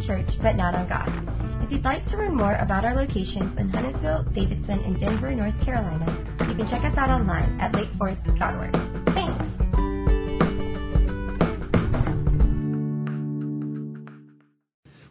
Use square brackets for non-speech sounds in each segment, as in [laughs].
church, but not on God. If you'd like to learn more about our locations in Huntersville, Davidson, and Denver, North Carolina, you can check us out online at lakeforest.org. Thanks!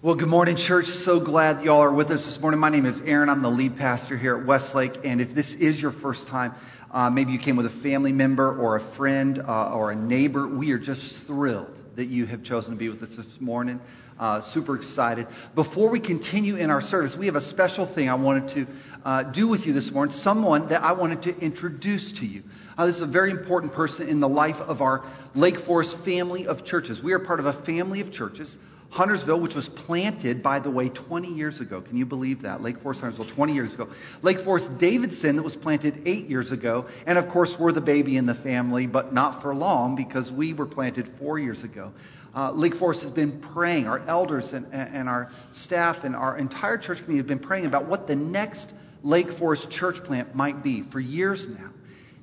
Well, good morning, church. So glad y'all are with us this morning. My name is Aron. I'm the lead pastor here at Westlake. And if this is your first time, uh, maybe you came with a family member or a friend uh, or a neighbor, we are just thrilled that you have chosen to be with us this morning. Uh, super excited. Before we continue in our service, we have a special thing I wanted to uh, do with you this morning. Someone that I wanted to introduce to you. Uh, this is a very important person in the life of our Lake Forest family of churches. We are part of a family of churches. Huntersville, which was planted, by the way, 20 years ago. Can you believe that? Lake Forest, Huntersville, 20 years ago. Lake Forest, Davidson, that was planted eight years ago. And of course, we're the baby in the family, but not for long because we were planted four years ago. Uh, Lake Forest has been praying. Our elders and, and our staff and our entire church community have been praying about what the next Lake Forest church plant might be for years now.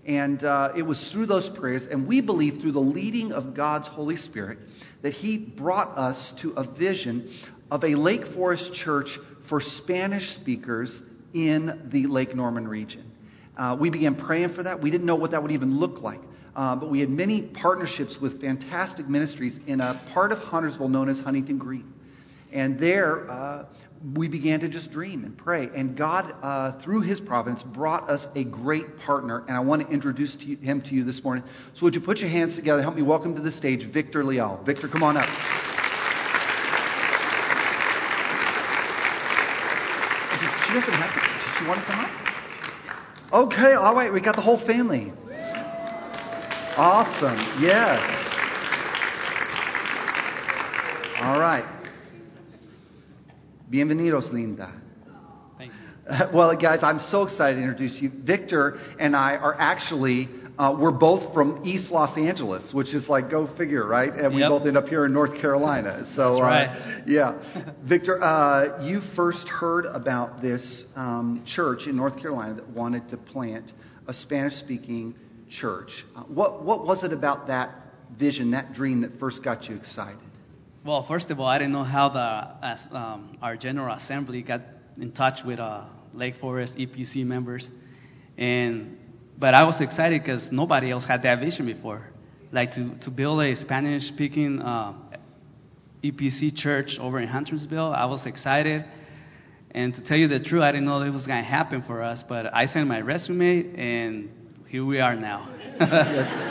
And uh, it was through those prayers, and we believe through the leading of God's Holy Spirit, that he brought us to a vision of a Lake Forest church for Spanish speakers in the Lake Norman region. Uh, we began praying for that. We didn't know what that would even look like. Uh, but we had many partnerships with fantastic ministries in a part of Huntersville known as Huntington Green. And there, uh, we began to just dream and pray. And God, uh, through His providence, brought us a great partner. And I want to introduce to you, him to you this morning. So, would you put your hands together? Help me welcome to the stage Victor Leal. Victor, come on up. She doesn't have to. Does she want to come up? Okay, all right. We got the whole family. Awesome. Yes. All right. Bienvenidos, Linda. Thank you. [laughs] Well, guys, I'm so excited to introduce you. Victor and I are actually, uh, we're both from East Los Angeles, which is like, go figure, right? And we Yep. both end up here in North Carolina. So, That's uh, right. yeah. [laughs] Victor, uh, you first heard about this um, church in North Carolina that wanted to plant a Spanish speaking church. Uh, what, what was it about that vision, that dream that first got you excited? Well, first of all, I didn't know how the um, our General Assembly got in touch with uh, Lake Forest EPC members, and but I was excited because nobody else had that vision before, like to to build a Spanish-speaking uh, EPC church over in Huntersville. I was excited, and to tell you the truth, I didn't know it was going to happen for us. But I sent my resume, and here we are now. [laughs]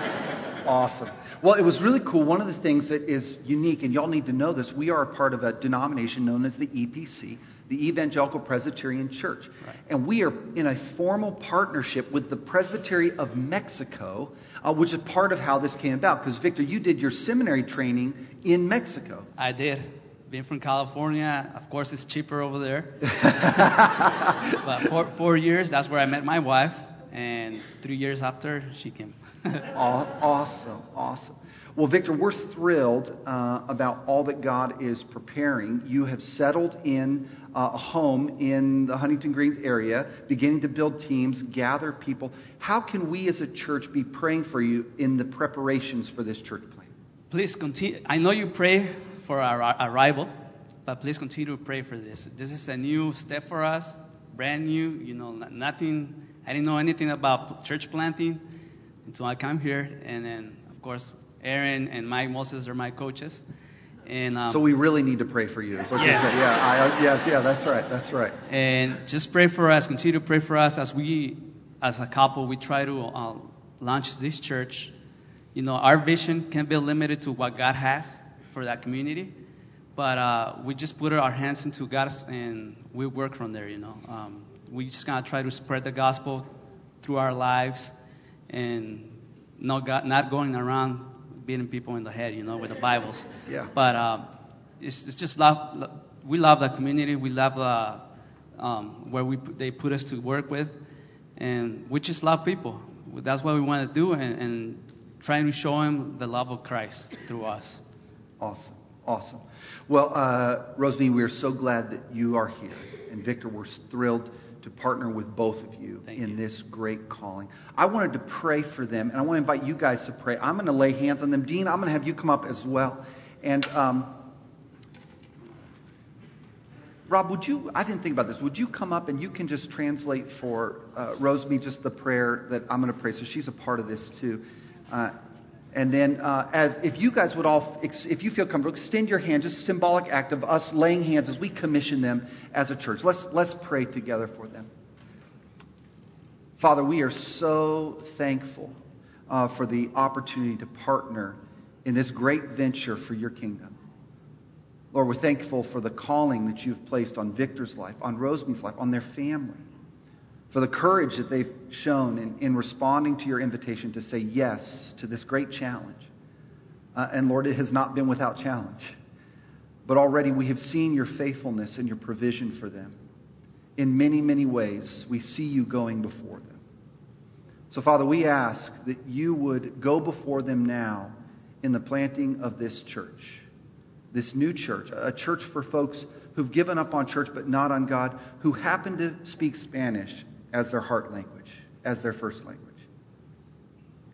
Awesome. Well, it was really cool. One of the things that is unique, and y'all need to know this, we are a part of a denomination known as the EPC, the Evangelical Presbyterian Church. Right. And we are in a formal partnership with the Presbytery of Mexico, uh, which is part of how this came about. Because, Victor, you did your seminary training in Mexico. I did. Being from California, of course, it's cheaper over there. [laughs] but four, four years, that's where I met my wife. And three years after, she came. [laughs] Awesome, awesome. Well, Victor, we're thrilled uh, about all that God is preparing. You have settled in uh, a home in the Huntington Greens area, beginning to build teams, gather people. How can we as a church be praying for you in the preparations for this church plan? please continue. I know you pray for our arrival, but please continue to pray for this. This is a new step for us, brand new. You know, nothing. I didn't know anything about church planting until I come here, and then of course Aron and Mike Moses are my coaches. And um, So we really need to pray for you. is what Yes. Yeah, I, yes, yeah, that's right, that's right. And just pray for us. Continue to pray for us as we, as a couple, we try to uh, launch this church. You know, our vision can be limited to what God has for that community, but uh, we just put our hands into God's and we work from there. You know, um, we just gotta try to spread the gospel through our lives and not got, not going around beating people in the head. You know, with the Bibles. Yeah. But uh, it's, it's just love. We love the community. We love uh, um, where we they put us to work with, and we just love people. That's what we want to do, and, and trying to show them the love of Christ through us. Awesome. Awesome. Well, uh, Rosalie, we are so glad that you are here. And Victor, we're thrilled to partner with both of you Thank in you. this great calling. I wanted to pray for them, and I want to invite you guys to pray. I'm going to lay hands on them. Dean, I'm going to have you come up as well. And um, Rob, would you, I didn't think about this, would you come up and you can just translate for uh, Rosemary just the prayer that I'm going to pray, so she's a part of this too. Uh, and then, uh, as, if you guys would all, if you feel comfortable, extend your hand, just a symbolic act of us laying hands as we commission them as a church. Let's, let's pray together for them. Father, we are so thankful uh, for the opportunity to partner in this great venture for your kingdom. Lord, we're thankful for the calling that you've placed on Victor's life, on Rosemary's life, on their family, for the courage that they've shown in, in responding to your invitation to say yes to this great challenge. Uh, and Lord, it has not been without challenge. But already we have seen your faithfulness and your provision for them. In many, many ways, we see you going before them. So, Father, we ask that you would go before them now in the planting of this church this new church, a church for folks who've given up on church but not on God, who happen to speak Spanish as their heart language, as their first language.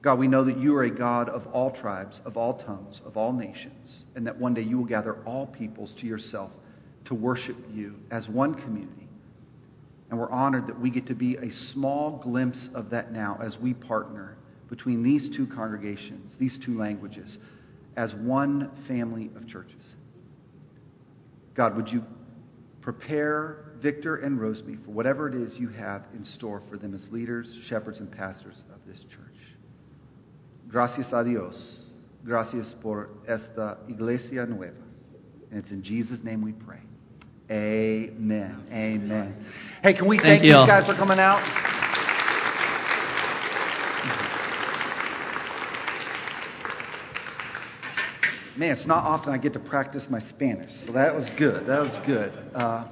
God, we know that you are a God of all tribes, of all tongues, of all nations, and that one day you will gather all peoples to yourself to worship you as one community. And we're honored that we get to be a small glimpse of that now as we partner between these two congregations, these two languages, as one family of churches. God, would you prepare Victor and Rosemary for whatever it is you have in store for them as leaders, shepherds, and pastors of this church. Gracias a Dios. Gracias por esta iglesia nueva. And it's in Jesus' name we pray. Amen. Amen. Hey, can we thank, Thank these you. guys for coming out? Man, it's not often I get to practice my Spanish, so that was good. That was good. Uh,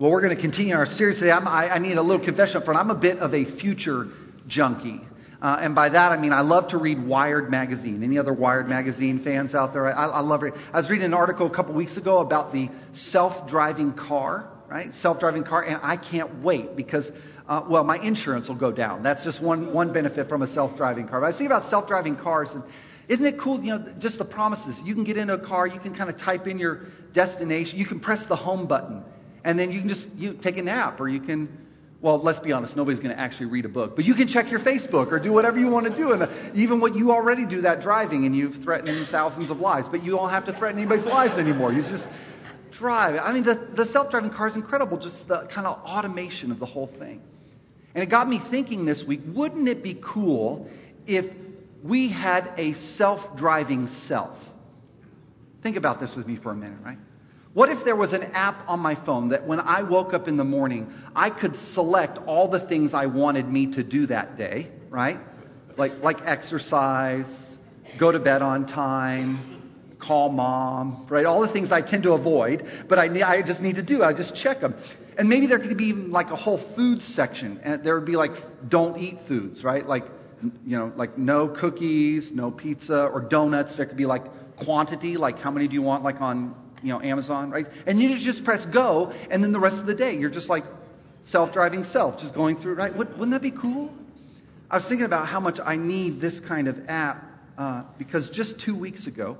well, we're going to continue our series today. I, I need a little confession up front. I'm a bit of a future junkie. Uh, and by that, I mean I love to read Wired magazine. Any other Wired magazine fans out there? I, I love it. I was reading an article a couple weeks ago about the self-driving car, right? Self-driving car, and I can't wait because, uh, well, my insurance will go down. That's just one one benefit from a self-driving car. But I thinking about self-driving cars, and isn't it cool? You know, just the promises. You can get into a car, you can kind of type in your destination, you can press the home button, and then you can just you take a nap, or you can well, let's be honest, nobody's going to actually read a book. But you can check your Facebook or do whatever you want to do. And even what you already do that driving and you've threatened thousands of lives. But you don't have to threaten anybody's lives anymore. You just drive. I mean, the, the self driving car is incredible, just the kind of automation of the whole thing. And it got me thinking this week wouldn't it be cool if we had a self driving self? Think about this with me for a minute, right? What if there was an app on my phone that when I woke up in the morning, I could select all the things I wanted me to do that day, right? Like, like exercise, go to bed on time, call mom, right? All the things I tend to avoid, but I, I just need to do. I just check them. And maybe there could be even like a whole food section, and there would be like don't eat foods, right? Like, you know, like no cookies, no pizza, or donuts. There could be like quantity, like how many do you want, like on you know, Amazon, right? And you just press go, and then the rest of the day, you're just like self-driving self, just going through, right? Wouldn't that be cool? I was thinking about how much I need this kind of app uh, because just two weeks ago,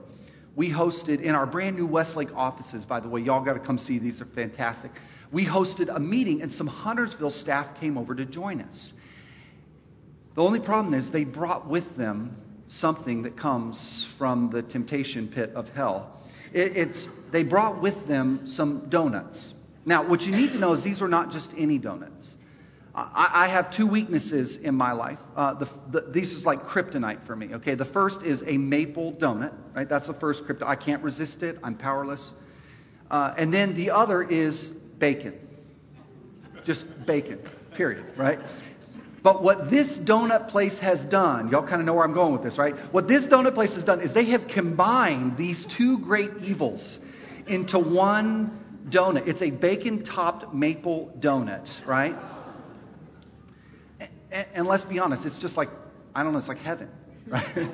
we hosted in our brand new Westlake offices. By the way, y'all got to come see these; are fantastic. We hosted a meeting, and some Huntersville staff came over to join us. The only problem is they brought with them something that comes from the temptation pit of hell. It, it's, they brought with them some donuts. Now, what you need to know is these were not just any donuts. I, I have two weaknesses in my life. Uh, the, the, these is like kryptonite for me. Okay, the first is a maple donut. Right, that's the first kryptonite. I can't resist it. I'm powerless. Uh, and then the other is bacon. Just bacon. Period. Right. But what this donut place has done, y'all kind of know where I'm going with this, right? What this donut place has done is they have combined these two great evils into one donut. It's a bacon topped maple donut, right? And, and, let's be honest, it's just like, I don't know, it's like heaven, [laughs] right?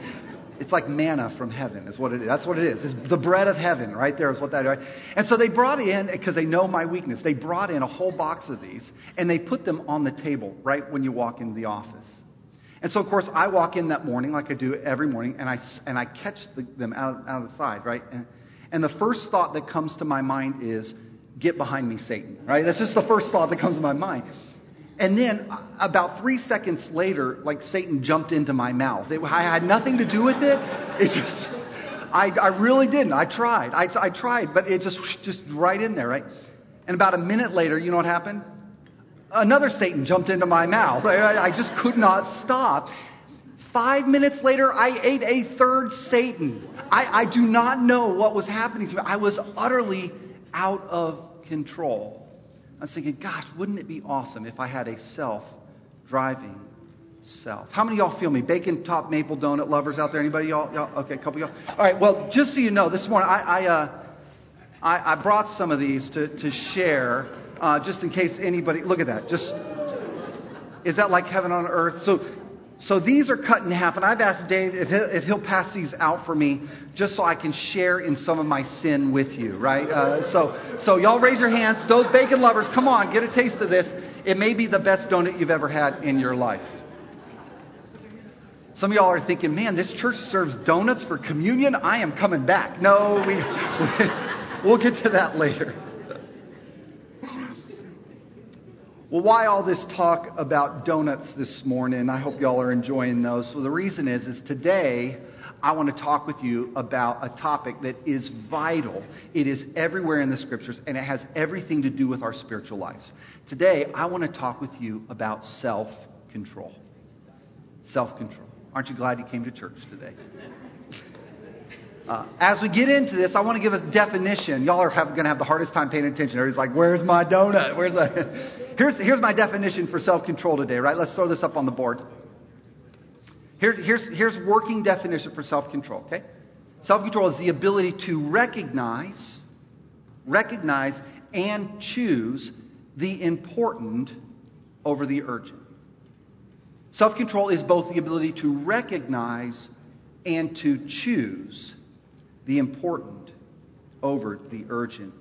It's like manna from heaven, is what it is. That's what it is. It's the bread of heaven, right there is what that is. And so they brought in, because they know my weakness, they brought in a whole box of these, and they put them on the table right when you walk into the office. And so, of course, I walk in that morning, like I do every morning, and I, and I catch the, them out, out of the side, right? And, And the first thought that comes to my mind is, get behind me, Satan, right? That's just the first thought that comes to my mind. And then uh, about three seconds later, like Satan jumped into my mouth. It, I had nothing to do with it. It just, I, I really didn't. I tried. I, I tried, but it just, just right in there, right? And about a minute later, you know what happened? Another Satan jumped into my mouth. I, I just could not stop. Five minutes later, I ate a third Satan. I, I do not know what was happening to me. I was utterly out of control. I was thinking, gosh, wouldn't it be awesome if I had a self driving self? How many of y'all feel me? Bacon top maple donut lovers out there? Anybody y'all? y'all? Okay, a couple y'all. All right, well, just so you know, this morning I, I, uh, I, I brought some of these to, to share uh, just in case anybody. Look at that. Just. Is that like heaven on earth? So so these are cut in half, and I've asked Dave if he'll, if he'll, pass these out for me, just so I can share in some of my sin with you, right? Uh, so, so y'all raise your hands. Those bacon lovers, come on, get a taste of this. It may be the best donut you've ever had in your life. Some of y'all are thinking, man, this church serves donuts for communion. I am coming back. No, we, [laughs] we'll get to that later. Well, why all this talk about donuts this morning? I hope y'all are enjoying those. So the reason is, is today I want to talk with you about a topic that is vital. It is everywhere in the scriptures and it has everything to do with our spiritual lives. Today I want to talk with you about self-control. Self-control. Aren't you glad you came to church today? Uh, as we get into this, I want to give us definition. Y'all are going to have the hardest time paying attention. Everybody's like, "Where's my donut? Where's the?" [laughs] here's here's my definition for self-control today. Right? Let's throw this up on the board. Here's here's here's working definition for self-control. Okay, self-control is the ability to recognize, recognize, and choose the important over the urgent. Self-control is both the ability to recognize and to choose the important over the urgent.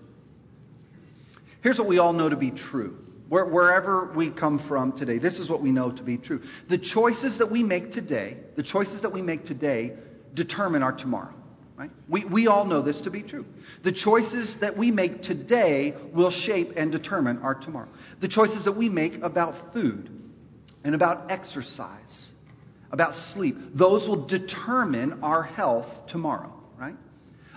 Here's what we all know to be true. wherever we come from today, this is what we know to be true. The choices that we make today, the choices that we make today determine our tomorrow. Right? We, we all know this to be true. The choices that we make today will shape and determine our tomorrow. The choices that we make about food and about exercise, about sleep, those will determine our health tomorrow, right?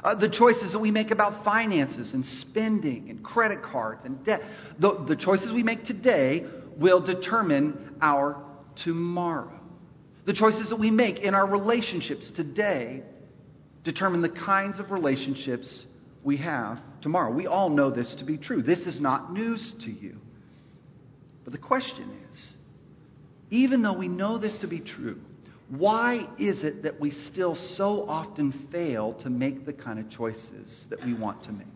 Uh, the choices that we make about finances and spending and credit cards and debt. The, the choices we make today will determine our tomorrow. The choices that we make in our relationships today determine the kinds of relationships we have tomorrow. We all know this to be true. This is not news to you. But the question is even though we know this to be true, why is it that we still so often fail to make the kind of choices that we want to make?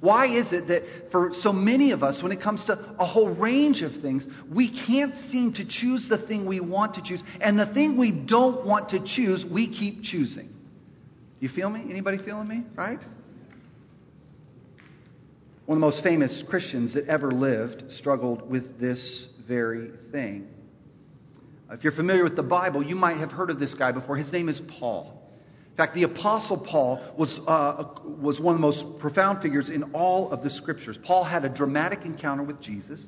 Why is it that for so many of us, when it comes to a whole range of things, we can't seem to choose the thing we want to choose, and the thing we don't want to choose, we keep choosing? You feel me? Anybody feeling me? Right? One of the most famous Christians that ever lived struggled with this very thing. If you're familiar with the Bible, you might have heard of this guy before. His name is Paul. In fact, the Apostle Paul was, uh, was one of the most profound figures in all of the scriptures. Paul had a dramatic encounter with Jesus.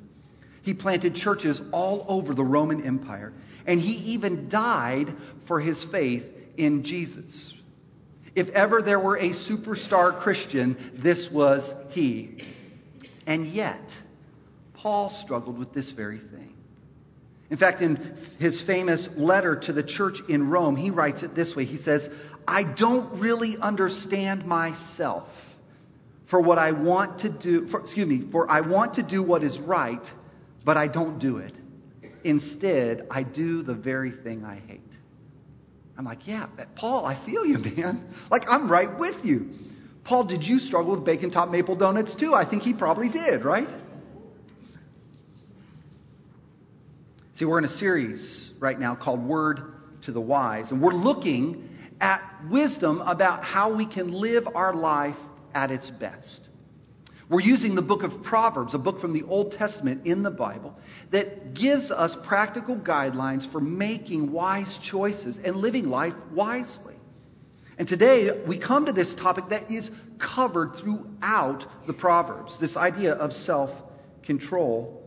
He planted churches all over the Roman Empire, and he even died for his faith in Jesus. If ever there were a superstar Christian, this was he. And yet, Paul struggled with this very thing. In fact, in his famous letter to the church in Rome, he writes it this way He says, I don't really understand myself for what I want to do, for, excuse me, for I want to do what is right, but I don't do it. Instead, I do the very thing I hate. I'm like, yeah, Paul, I feel you, [laughs] man. Like, I'm right with you. Paul, did you struggle with bacon top maple donuts too? I think he probably did, right? See, we're in a series right now called Word to the Wise, and we're looking at wisdom about how we can live our life at its best. We're using the book of Proverbs, a book from the Old Testament in the Bible, that gives us practical guidelines for making wise choices and living life wisely. And today we come to this topic that is covered throughout the Proverbs this idea of self control.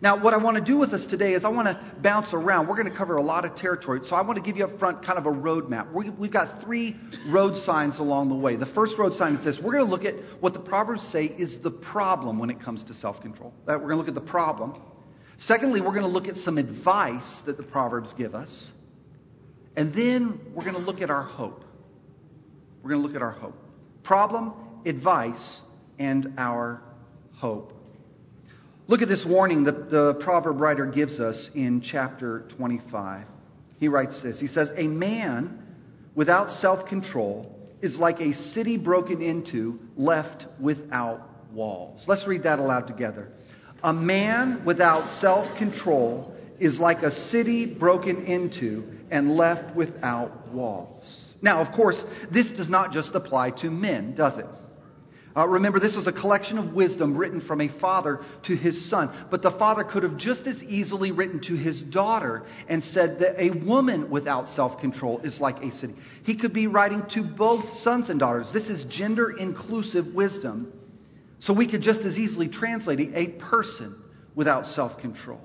Now, what I want to do with us today is I want to bounce around. We're going to cover a lot of territory, so I want to give you up front kind of a roadmap. We've got three road signs along the way. The first road sign is this we're going to look at what the Proverbs say is the problem when it comes to self control. We're going to look at the problem. Secondly, we're going to look at some advice that the Proverbs give us. And then we're going to look at our hope. We're going to look at our hope. Problem, advice, and our hope. Look at this warning that the proverb writer gives us in chapter 25. He writes this He says, A man without self control is like a city broken into, left without walls. Let's read that aloud together. A man without self control is like a city broken into and left without walls. Now, of course, this does not just apply to men, does it? Uh, remember, this was a collection of wisdom written from a father to his son. But the father could have just as easily written to his daughter and said that a woman without self control is like a city. He could be writing to both sons and daughters. This is gender inclusive wisdom. So we could just as easily translate it a person without self control.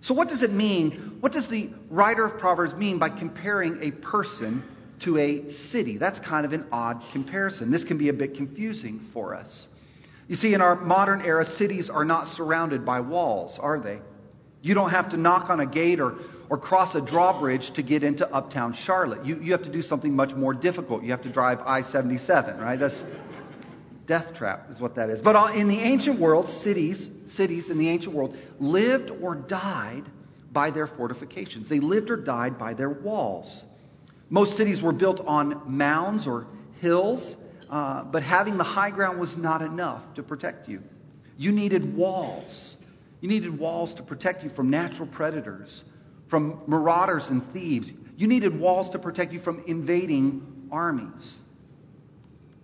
So, what does it mean? What does the writer of Proverbs mean by comparing a person to a city. That's kind of an odd comparison. This can be a bit confusing for us. You see, in our modern era, cities are not surrounded by walls, are they? You don't have to knock on a gate or, or cross a drawbridge to get into uptown Charlotte. You, you have to do something much more difficult. You have to drive I 77, right? That's death trap, is what that is. But in the ancient world, cities, cities in the ancient world lived or died by their fortifications. They lived or died by their walls. Most cities were built on mounds or hills, uh, but having the high ground was not enough to protect you. You needed walls. You needed walls to protect you from natural predators, from marauders and thieves. You needed walls to protect you from invading armies.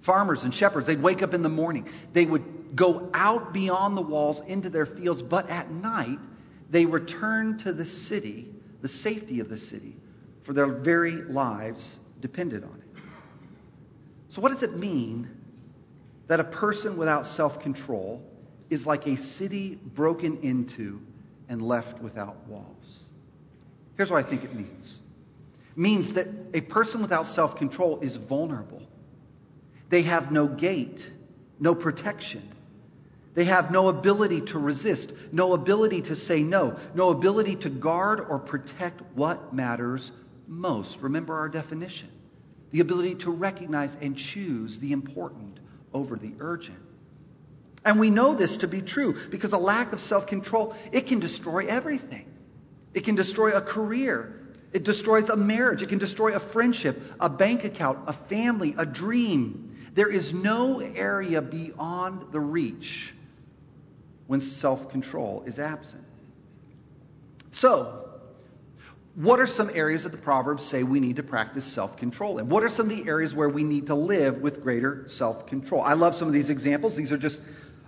Farmers and shepherds, they'd wake up in the morning. They would go out beyond the walls into their fields, but at night, they returned to the city, the safety of the city, for their very lives depended on it. So, what does it mean that a person without self control is like a city broken into and left without walls? Here's what I think it means it means that a person without self control is vulnerable, they have no gate, no protection. They have no ability to resist, no ability to say no, no ability to guard or protect what matters most. Remember our definition the ability to recognize and choose the important over the urgent. And we know this to be true because a lack of self control, it can destroy everything. It can destroy a career. It destroys a marriage. It can destroy a friendship, a bank account, a family, a dream. There is no area beyond the reach when self control is absent. So, what are some areas that the Proverbs say we need to practice self control in? What are some of the areas where we need to live with greater self control? I love some of these examples. These are just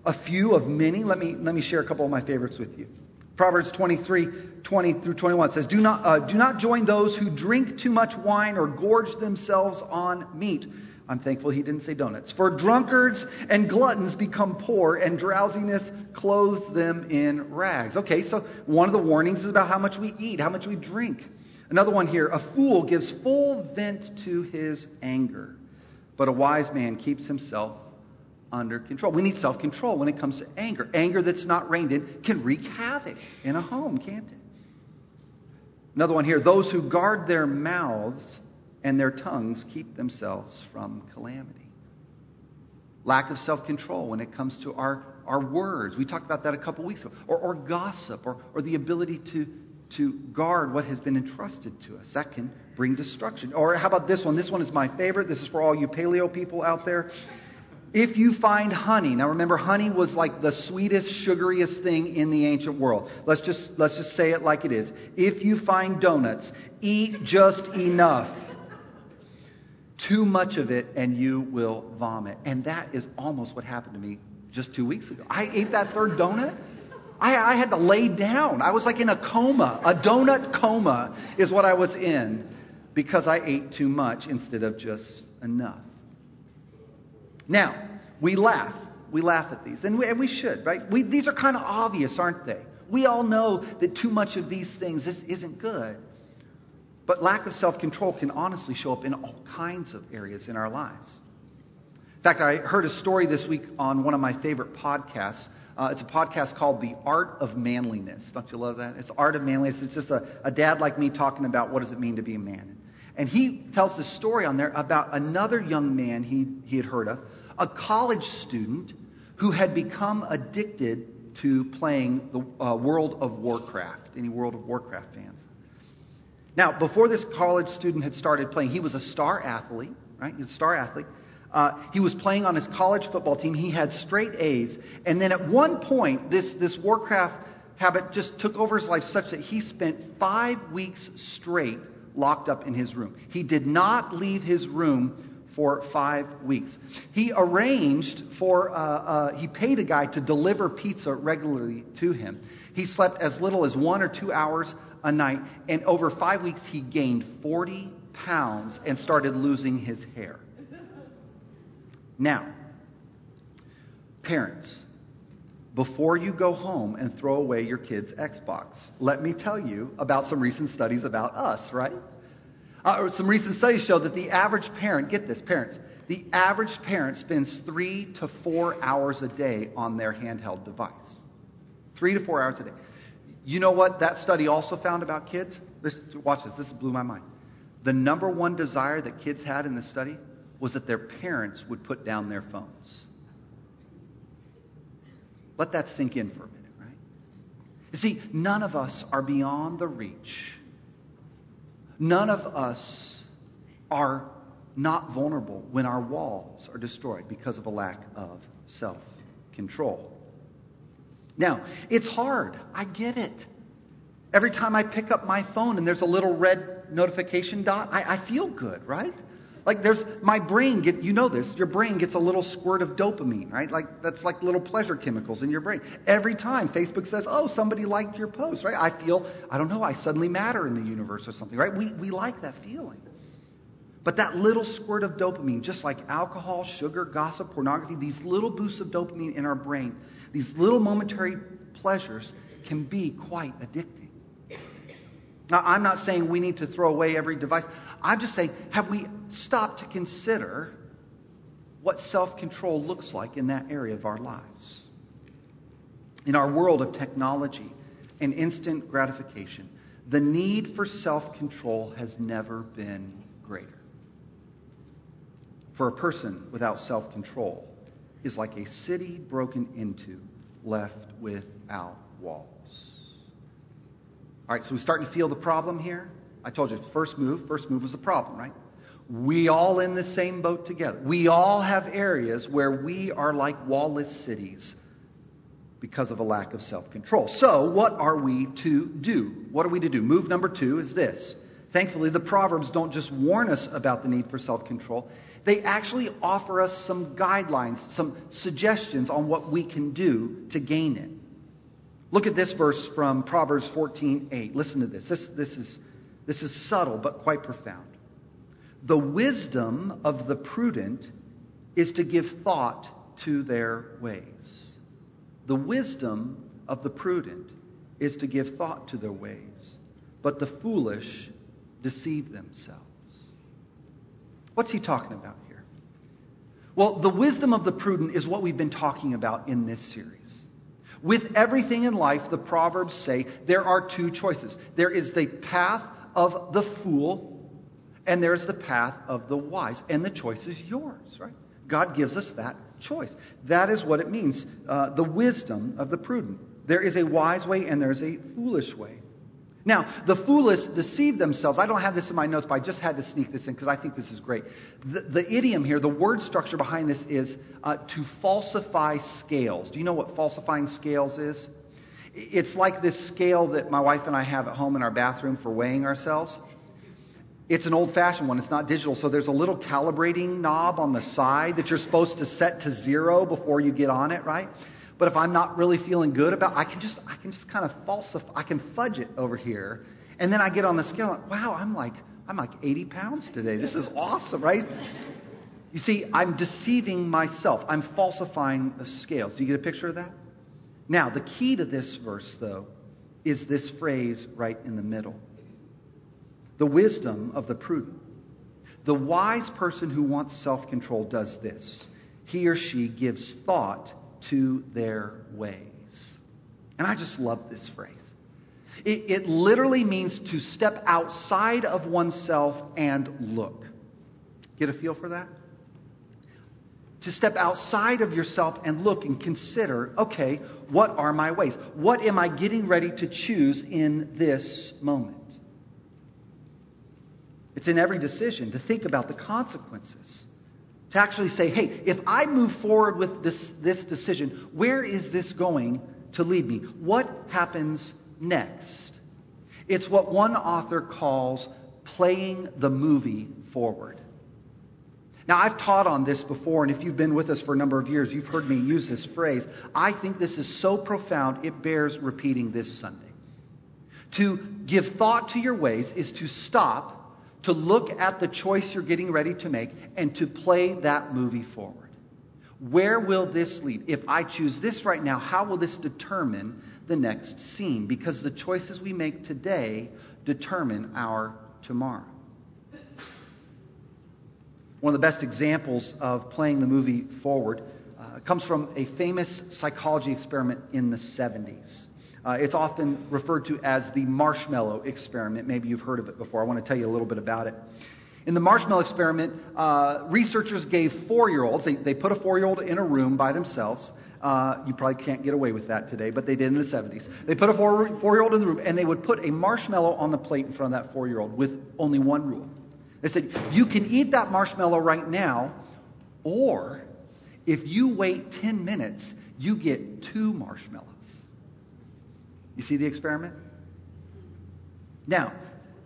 a few of many. Let me, let me share a couple of my favorites with you. Proverbs 23, 20 through 21 says, Do not, uh, do not join those who drink too much wine or gorge themselves on meat. I'm thankful he didn't say donuts. For drunkards and gluttons become poor, and drowsiness clothes them in rags. Okay, so one of the warnings is about how much we eat, how much we drink. Another one here a fool gives full vent to his anger, but a wise man keeps himself under control. We need self control when it comes to anger. Anger that's not reined in can wreak havoc in a home, can't it? Another one here those who guard their mouths and their tongues keep themselves from calamity. Lack of self control when it comes to our, our words. We talked about that a couple weeks ago. Or, or gossip, or, or the ability to, to guard what has been entrusted to us. That can bring destruction. Or how about this one? This one is my favorite. This is for all you paleo people out there. If you find honey, now remember, honey was like the sweetest, sugariest thing in the ancient world. Let's just, let's just say it like it is. If you find donuts, eat just enough too much of it and you will vomit. And that is almost what happened to me just two weeks ago. I ate that third donut. I, I had to lay down. I was like in a coma. A donut coma is what I was in because I ate too much instead of just enough. Now, we laugh. We laugh at these, and we, and we should, right? We, these are kind of obvious, aren't they? We all know that too much of these things this isn't good. But lack of self control can honestly show up in all kinds of areas in our lives. In fact, I heard a story this week on one of my favorite podcasts. Uh, it's a podcast called The Art of Manliness. Don't you love that? It's Art of Manliness. It's just a, a dad like me talking about what does it mean to be a man. And he tells this story on there about another young man he, he had heard of, a college student who had become addicted to playing the uh, World of Warcraft. Any World of Warcraft fans? Now, before this college student had started playing, he was a star athlete, right? He was a star athlete. Uh, he was playing on his college football team. He had straight A's. And then at one point, this, this Warcraft habit just took over his life such that he spent five weeks straight locked up in his room. He did not leave his room for five weeks. He arranged for, uh, uh, he paid a guy to deliver pizza regularly to him. He slept as little as one or two hours a night, and over five weeks, he gained 40 pounds and started losing his hair. Now, parents, before you go home and throw away your kid's Xbox, let me tell you about some recent studies about us, right? Uh, some recent studies show that the average parent, get this, parents, the average parent spends three to four hours a day on their handheld device. Three to four hours a day. You know what that study also found about kids? This, watch this. This blew my mind. The number one desire that kids had in this study was that their parents would put down their phones. Let that sink in for a minute, right? You see, none of us are beyond the reach. None of us are not vulnerable when our walls are destroyed because of a lack of self control. Now, it's hard. I get it. Every time I pick up my phone and there's a little red notification dot, I, I feel good, right? Like there's my brain get you know this, your brain gets a little squirt of dopamine, right? Like that's like little pleasure chemicals in your brain. Every time Facebook says, "Oh, somebody liked your post," right? I feel I don't know, I suddenly matter in the universe or something, right? We we like that feeling. But that little squirt of dopamine, just like alcohol, sugar, gossip, pornography, these little boosts of dopamine in our brain, these little momentary pleasures can be quite addicting. Now, I'm not saying we need to throw away every device. I'm just saying, have we stopped to consider what self control looks like in that area of our lives? In our world of technology and instant gratification, the need for self control has never been greater. For a person without self control is like a city broken into, left without walls. All right, so we're starting to feel the problem here. I told you, first move, first move was the problem, right? We all in the same boat together. We all have areas where we are like wallless cities because of a lack of self control. So, what are we to do? What are we to do? Move number two is this. Thankfully, the Proverbs don't just warn us about the need for self control, they actually offer us some guidelines, some suggestions on what we can do to gain it. Look at this verse from Proverbs 14:8. Listen to this. This, this, is, this is subtle but quite profound. The wisdom of the prudent is to give thought to their ways. The wisdom of the prudent is to give thought to their ways, but the foolish deceive themselves. What's he talking about here? Well, the wisdom of the prudent is what we've been talking about in this series. With everything in life, the Proverbs say there are two choices there is the path of the fool, and there's the path of the wise. And the choice is yours, right? God gives us that choice. That is what it means uh, the wisdom of the prudent. There is a wise way and there's a foolish way. Now, the foolish deceive themselves. I don't have this in my notes, but I just had to sneak this in because I think this is great. The, the, idiom here, the word structure behind this is uh, to falsify scales. Do you know what falsifying scales is? It's like this scale that my wife and I have at home in our bathroom for weighing ourselves. It's an old fashioned one, it's not digital, so there's a little calibrating knob on the side that you're supposed to set to zero before you get on it, right? But if I'm not really feeling good about, I can just I can just kind of falsify, I can fudge it over here, and then I get on the scale. Like, wow, I'm like I'm like 80 pounds today. This is awesome, right? You see, I'm deceiving myself. I'm falsifying the scales. Do you get a picture of that? Now, the key to this verse, though, is this phrase right in the middle the wisdom of the prudent. The wise person who wants self control does this he or she gives thought to their ways. And I just love this phrase. It, it, literally means to step outside of oneself and look. Get a feel for that? To step outside of yourself and look and consider okay, what are my ways? What am I getting ready to choose in this moment? It's in every decision to think about the consequences. To actually say, hey, if I move forward with this, this decision, where is this going to lead me? What happens next? It's what one author calls playing the movie forward. Now, I've taught on this before, and if you've been with us for a number of years, you've heard me use this phrase. I think this is so profound, it bears repeating this Sunday. To give thought to your ways is to stop to look at the choice you're getting ready to make and to play that movie forward. Where will this lead? If I choose this right now, how will this determine the next scene? Because the choices we make today determine our tomorrow. One of the best examples of playing the movie forward uh, comes from a famous psychology experiment in the 70s. Uh, it's often referred to as the marshmallow experiment. Maybe you've heard of it before. I want to tell you a little bit about it. In the marshmallow experiment, uh, researchers gave four year olds, they, they, put a four year old in a room by themselves. Uh, you probably can't get away with that today, but they did in the 70s. They put a four year old in the room and they would put a marshmallow on the plate in front of that four year old with only one rule. They said, You can eat that marshmallow right now, or if you wait 10 minutes, you get two marshmallows. You see the experiment? Now,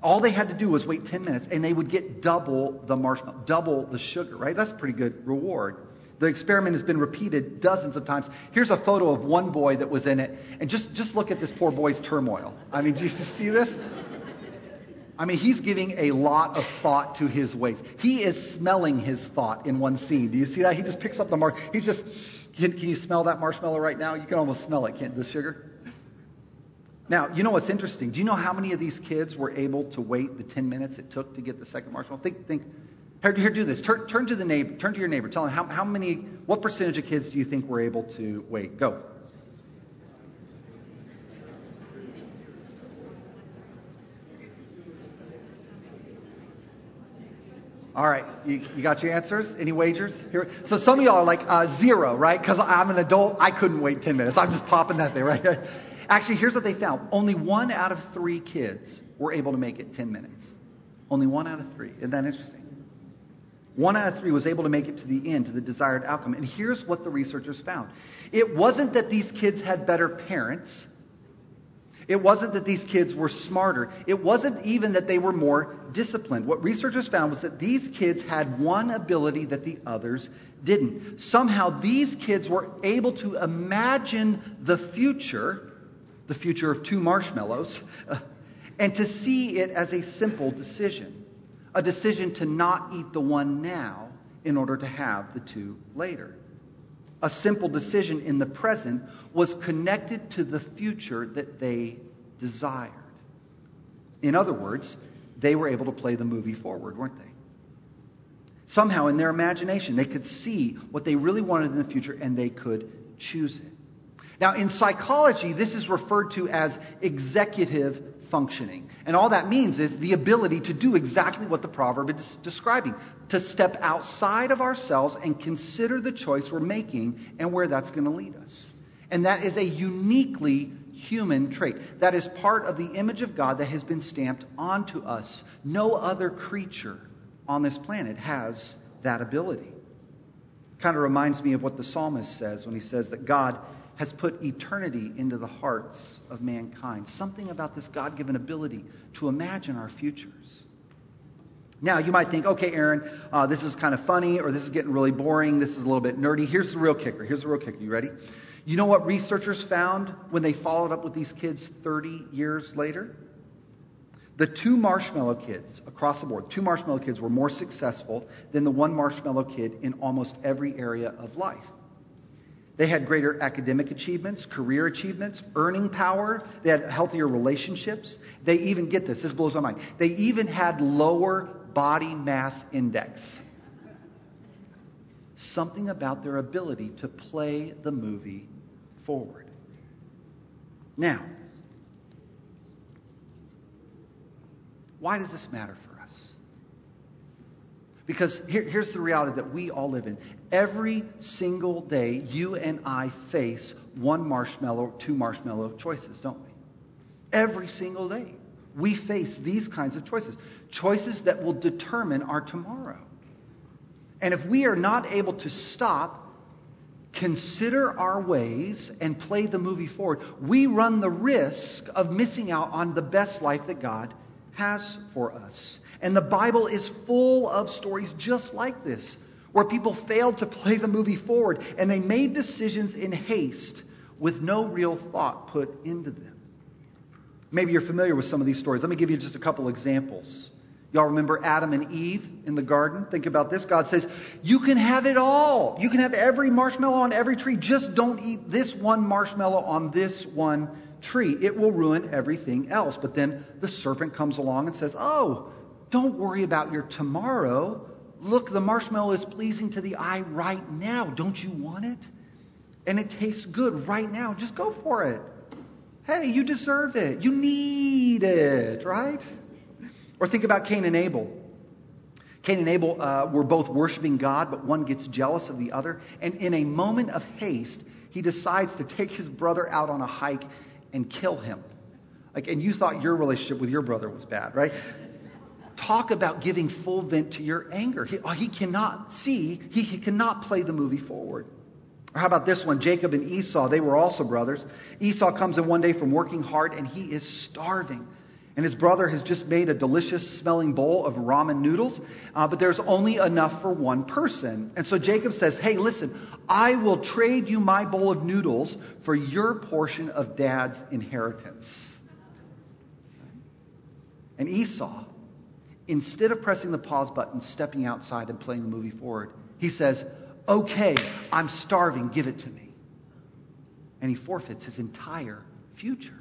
all they had to do was wait 10 minutes and they would get double the marshmallow, double the sugar, right? That's pretty good reward. The experiment has been repeated dozens of times. Here's a photo of one boy that was in it. And just, just look at this poor boy's turmoil. I mean, [laughs] do you see this? I mean, he's giving a lot of thought to his ways. He is smelling his thought in one scene. Do you see that? He just picks up the mark. He just, can, can you smell that marshmallow right now? You can almost smell it, can't the sugar? Now, you know what's interesting? Do you know how many of these kids were able to wait the 10 minutes it took to get the second marshmallow? Think, think. Here, here do this. Turn, turn to the neighbor. Turn to your neighbor. Tell him how, how many, what percentage of kids do you think were able to wait? Go. All right, you, you, got your answers? Any wagers? Here. So some of y'all are like uh, zero, right? Because I'm an adult, I couldn't wait 10 minutes. I'm just popping that thing right? Actually, here's what they found only one out of three kids were able to make it 10 minutes. Only one out of three. Isn't that interesting? One out of three was able to make it to the end, to the desired outcome. And here's what the researchers found it wasn't that these kids had better parents. It wasn't that these kids were smarter. It wasn't even that they were more disciplined. What researchers found was that these kids had one ability that the others didn't. Somehow, these kids were able to imagine the future the future of two marshmallows, uh, and to see it as a simple decision a decision to not eat the one now in order to have the two later. A simple decision in the present was connected to the future that they desired. In other words, they were able to play the movie forward, weren't they? Somehow, in their imagination, they could see what they really wanted in the future and they could choose it. Now, in psychology, this is referred to as executive functioning. And all that means is the ability to do exactly what the proverb is describing to step outside of ourselves and consider the choice we're making and where that's going to lead us. And that is a uniquely human trait. That is part of the image of God that has been stamped onto us. No other creature on this planet has that ability. Kind of reminds me of what the psalmist says when he says that God has put eternity into the hearts of mankind. Something about this God given ability to imagine our futures. Now, you might think, okay, Aron, uh, this is kind of funny, or this is getting really boring, this is a little bit nerdy. Here's the real kicker. Here's the real kicker. You ready? You know what researchers found when they followed up with these kids 30 years later? The two marshmallow kids across the board, two marshmallow kids were more successful than the one marshmallow kid in almost every area of life. They had greater academic achievements, career achievements, earning power. They had healthier relationships. They even, get this, this blows my mind. They even had lower body mass index. Something about their ability to play the movie forward. Now, why does this matter? Because here, here's the reality that we all live in. Every single day, you and I face one marshmallow, two marshmallow choices, don't we? Every single day, we face these kinds of choices. Choices that will determine our tomorrow. And if we are not able to stop, consider our ways, and play the movie forward, we run the risk of missing out on the best life that God has for us. And the Bible is full of stories just like this where people failed to play the movie forward and they made decisions in haste with no real thought put into them. Maybe you're familiar with some of these stories. Let me give you just a couple examples. Y'all remember Adam and Eve in the garden? Think about this. God says, You can have it all. You can have every marshmallow on every tree. Just don't eat this one marshmallow on this one tree. It will ruin everything else. But then the serpent comes along and says, Oh, don't worry about your tomorrow. Look, the marshmallow is pleasing to the eye right now. Don't you want it? And it tastes good right now. Just go for it. Hey, you deserve it. You need it, right? Or think about Cain and Abel. Cain and Abel uh, were both worshiping God, but one gets jealous of the other. And in a moment of haste, he decides to take his brother out on a hike and kill him. Like, and you thought your relationship with your brother was bad, right? Talk about giving full vent to your anger. He, oh, he cannot see, he, he cannot play the movie forward. Or how about this one? Jacob and Esau, they were also brothers. Esau comes in one day from working hard and he is starving. And his brother has just made a delicious smelling bowl of ramen noodles, uh, but there's only enough for one person. And so Jacob says, Hey, listen, I will trade you my bowl of noodles for your portion of dad's inheritance. And Esau, instead of pressing the pause button, stepping outside, and playing the movie forward, he says, Okay, I'm starving, give it to me. And he forfeits his entire future.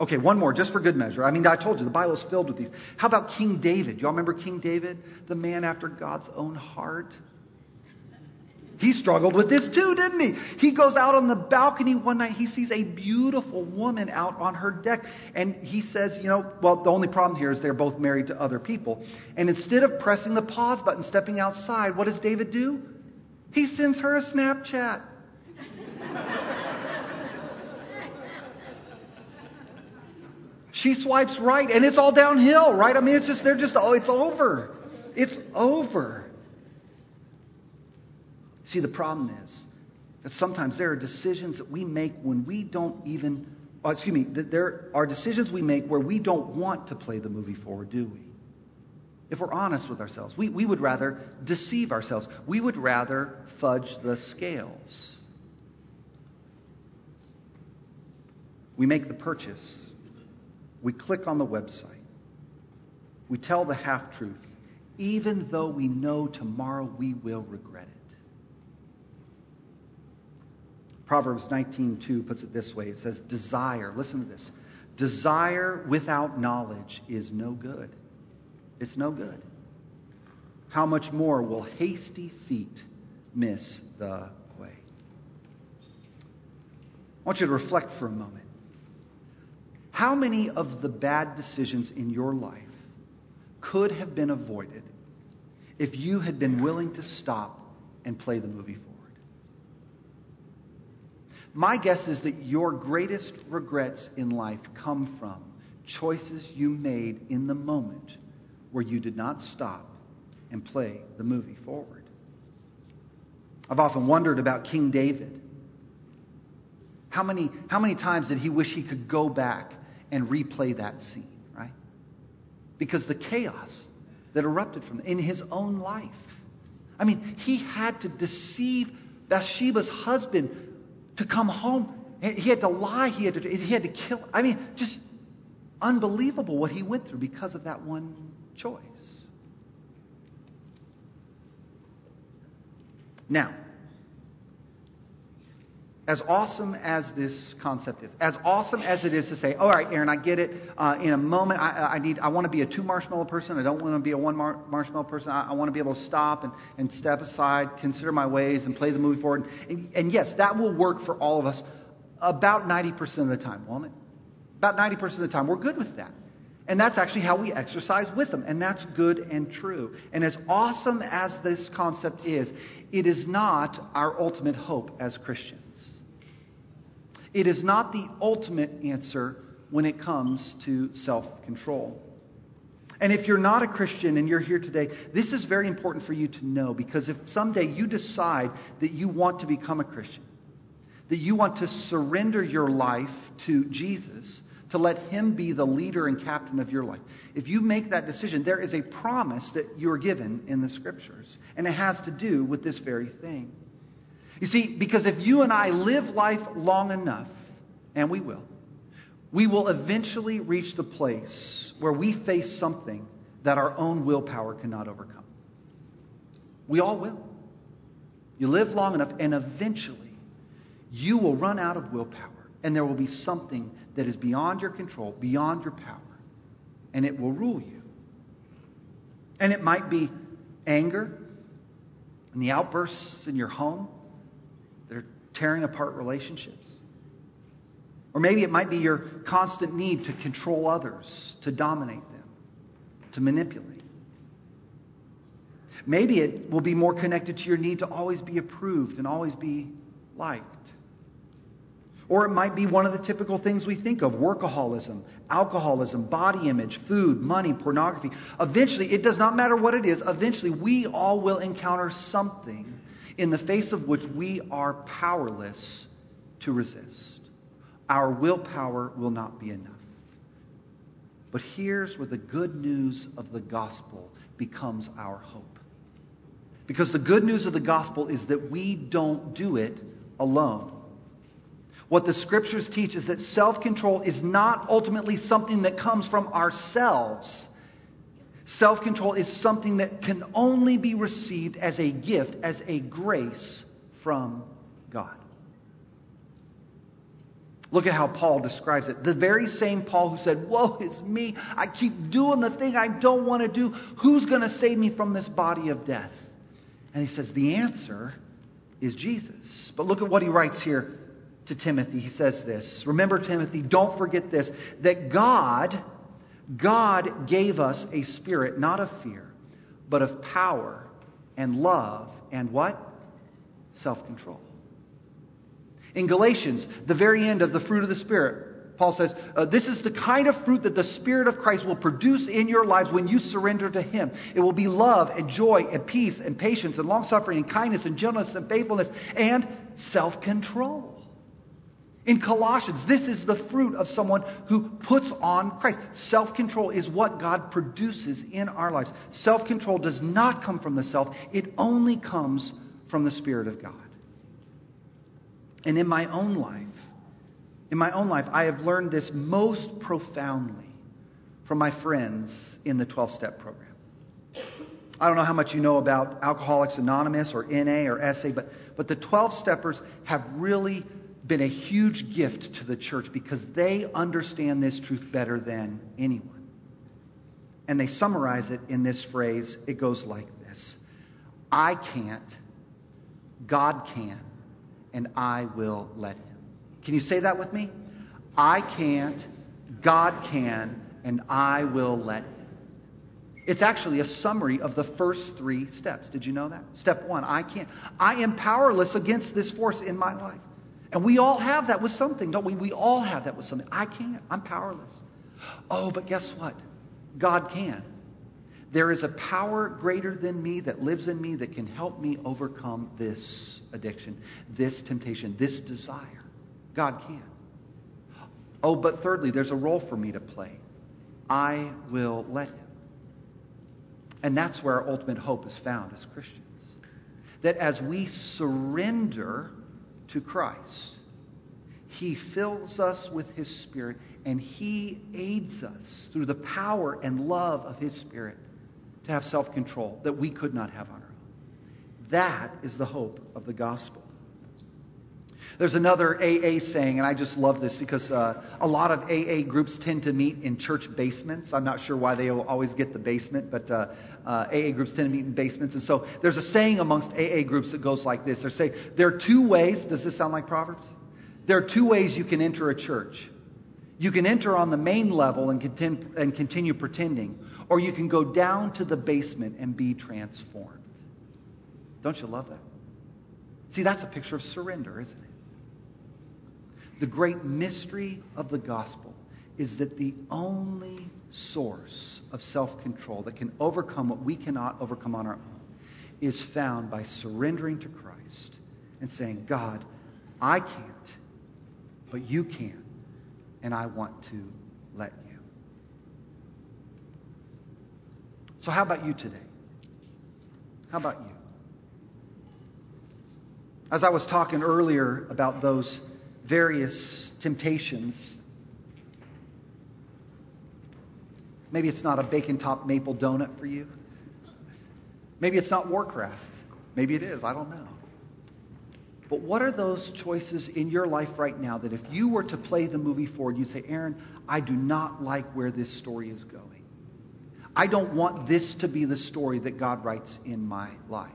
Okay, one more, just for good measure. I mean, I told you, the Bible is filled with these. How about King David? Y'all remember King David? The man after God's own heart? He struggled with this too, didn't he? He goes out on the balcony one night. He sees a beautiful woman out on her deck. And he says, you know, well, the only problem here is they're both married to other people. And instead of pressing the pause button, stepping outside, what does David do? He sends her a Snapchat. [laughs] she swipes right, and it's all downhill, right? I mean, it's just, they're just, oh, it's over. It's over. See, the problem is that sometimes there are decisions that we make when we don't even, oh, excuse me, that there are decisions we make where we don't want to play the movie forward, do we? If we're honest with ourselves, we, we would rather deceive ourselves. We would rather fudge the scales. We make the purchase. We click on the website. We tell the half truth, even though we know tomorrow we will regret it. Proverbs 19:2 puts it this way. It says, "Desire, listen to this. Desire without knowledge is no good. It's no good. How much more will hasty feet miss the way?" I want you to reflect for a moment. How many of the bad decisions in your life could have been avoided if you had been willing to stop and play the movie forward? My guess is that your greatest regrets in life come from choices you made in the moment where you did not stop and play the movie forward. I've often wondered about King David. How many, how many times did he wish he could go back and replay that scene, right? Because the chaos that erupted from in his own life. I mean, he had to deceive Bathsheba's husband to come home. He had to lie. He had to, he had to kill. I mean, just unbelievable what he went through because of that one choice. Now, as awesome as this concept is, as awesome as it is to say, all right, Aron, I get it. Uh, in a moment, I, I need, I want to be a two marshmallow person. I don't want to be a one mar- marshmallow person. I, I, want to be able to stop and, and step aside, consider my ways, and play the movie forward. And, and yes, that will work for all of us about 90% of the time, won't it? About 90% of the time, we're good with that. And that's actually how we exercise wisdom. And that's good and true. And as awesome as this concept is, it is not our ultimate hope as Christians. It is not the ultimate answer when it comes to self control. And if you're not a Christian and you're here today, this is very important for you to know because if someday you decide that you want to become a Christian, that you want to surrender your life to Jesus, to let Him be the leader and captain of your life. If you make that decision, there is a promise that you're given in the Scriptures, and it has to do with this very thing. You see, because if you and I live life long enough, and we will, we will eventually reach the place where we face something that our own willpower cannot overcome. We all will. You live long enough, and eventually you will run out of willpower, and there will be something that is beyond your control, beyond your power, and it will rule you. And it might be anger and the outbursts in your home tearing apart relationships. Or maybe it might be your constant need to control others, to dominate them, to manipulate. Maybe it will be more connected to your need to always be approved and always be liked. Or it might be one of the typical things we think of workaholism, alcoholism, body image, food, money, pornography. Eventually, it does not matter what it is, eventually, we all will encounter something in the face of which we are powerless to resist. Our willpower will not be enough. But here's where the good news of the gospel becomes our hope. Because the good news of the gospel is that we don't do it alone. What the scriptures teach is that self control is not ultimately something that comes from ourselves. Self control is something that can only be received as a gift, as a grace from God. Look at how Paul describes it. The very same Paul who said, Woe is me. I keep doing the thing I don't want to do. Who's going to save me from this body of death? And he says, The answer is Jesus. But look at what he writes here to Timothy. He says this Remember, Timothy, don't forget this that God God gave us a spirit not of fear, but of power and love and what? Self control. In Galatians, the very end of the fruit of the Spirit, Paul says, uh, This is the kind of fruit that the Spirit of Christ will produce in your lives when you surrender to Him. It will be love and joy and peace and patience and long suffering and kindness and gentleness and faithfulness and self control. In Colossians, this is the fruit of someone who puts on Christ. Self control is what God produces in our lives. Self control does not come from the self, it only comes from the Spirit of God. And in my own life, in my own life, I have learned this most profoundly from my friends in the 12 step program. I don't know how much you know about Alcoholics Anonymous or NA or SA, but, but the 12 steppers have really been a huge gift to the church because they understand this truth better than anyone. And they summarize it in this phrase. It goes like this I can't, God can, and I will let him. Can you say that with me? I can't, God can, and I will let him. It's actually a summary of the first three steps. Did you know that? Step one, I can't. I am powerless against this force in my life. And we all have that with something, don't we? We all have that with something. I can't. I'm powerless. Oh, but guess what? God can. There is a power greater than me that lives in me that can help me overcome this addiction, this temptation, this desire. God can. Oh, but thirdly, there's a role for me to play. I will let Him. And that's where our ultimate hope is found as Christians. That as we surrender to Christ, He fills us with His Spirit, and He aids us through the power and love of His Spirit to have self control that we could not have on our own. That is the hope of the gospel. There's another AA saying, and I just love this because uh, a lot of AA groups tend to meet in church basements. I'm not sure why they always get the basement, but uh, uh, AA groups tend to meet in basements. And so there's a saying amongst AA groups that goes like this. They say, there are two ways. Does this sound like Proverbs? There are two ways you can enter a church. You can enter on the main level and, continue, and continue pretending, or you can go down to the basement and be transformed. Don't you love that? See, that's a picture of surrender, isn't it? The great mystery of the gospel is that the only source of self control that can overcome what we cannot overcome on our own is found by surrendering to Christ and saying, God, I can't, but you can, and I want to let you. So, how about you today? How about you? As I was talking earlier about those various temptations. Maybe it's not a bacon top maple donut for you. Maybe it's not Warcraft. Maybe it is. I don't know. But what are those choices in your life right now that if you were to play the movie forward, you'd say, Aron, I do not like where this story is going. I don't want this to be the story that God writes in my life.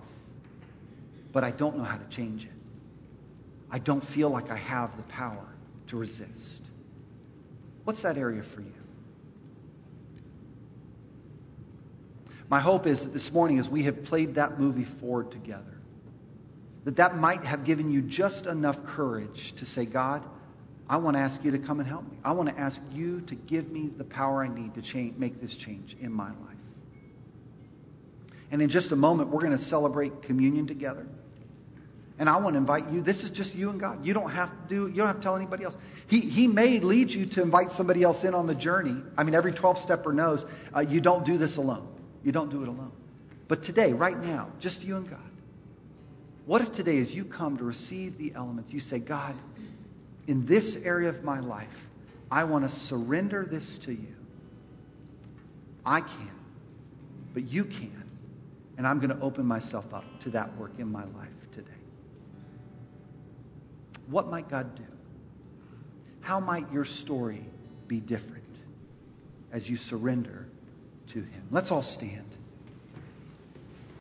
But I don't know how to change it. I don't feel like I have the power to resist. What's that area for you? My hope is that this morning, as we have played that movie forward together, that that might have given you just enough courage to say, God, I want to ask you to come and help me. I want to ask you to give me the power I need to change, make this change in my life. And in just a moment, we're going to celebrate communion together. And I want to invite you. This is just you and God. You don't have to do. You don't have to tell anybody else. He He may lead you to invite somebody else in on the journey. I mean, every 12 stepper knows uh, you don't do this alone. You don't do it alone. But today, right now, just you and God. What if today, as you come to receive the elements, you say, God, in this area of my life, I want to surrender this to you. I can, but you can. And I'm going to open myself up to that work in my life today. What might God do? How might your story be different as you surrender to Him? Let's all stand.